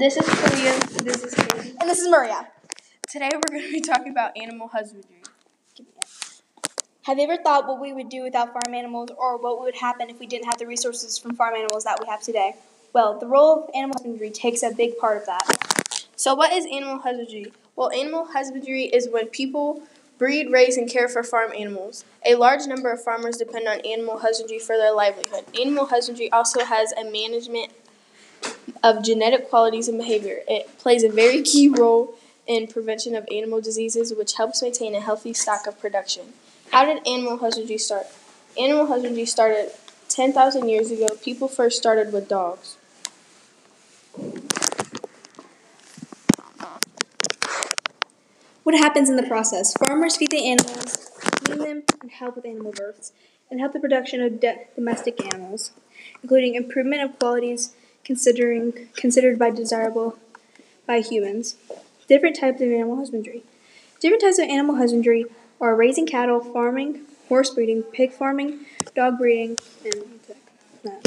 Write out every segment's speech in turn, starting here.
This is Kalia. This is Katie. And this is Maria. Today we're going to be talking about animal husbandry. Have you ever thought what we would do without farm animals or what would happen if we didn't have the resources from farm animals that we have today? Well, the role of animal husbandry takes a big part of that. So, what is animal husbandry? Well, animal husbandry is when people breed, raise, and care for farm animals. A large number of farmers depend on animal husbandry for their livelihood. Animal husbandry also has a management of genetic qualities and behavior. It plays a very key role in prevention of animal diseases, which helps maintain a healthy stock of production. How did animal husbandry start? Animal husbandry started 10,000 years ago. People first started with dogs. What happens in the process? Farmers feed the animals, clean them, and help with animal births, and help the production of de- domestic animals, including improvement of qualities considering considered by desirable by humans. Different types of animal husbandry. Different types of animal husbandry are raising cattle, farming, horse breeding, pig farming, dog breeding, and that.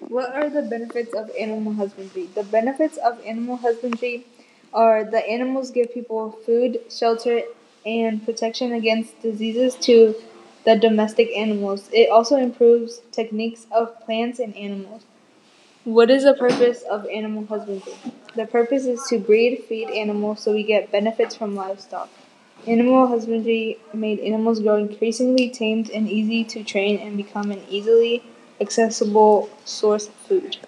What are the benefits of animal husbandry? The benefits of animal husbandry are the animals give people food, shelter, and protection against diseases to the domestic animals. It also improves techniques of plants and animals. What is the purpose of animal husbandry? The purpose is to breed, feed animals so we get benefits from livestock. Animal husbandry made animals grow increasingly tamed and easy to train and become an easily accessible source of food.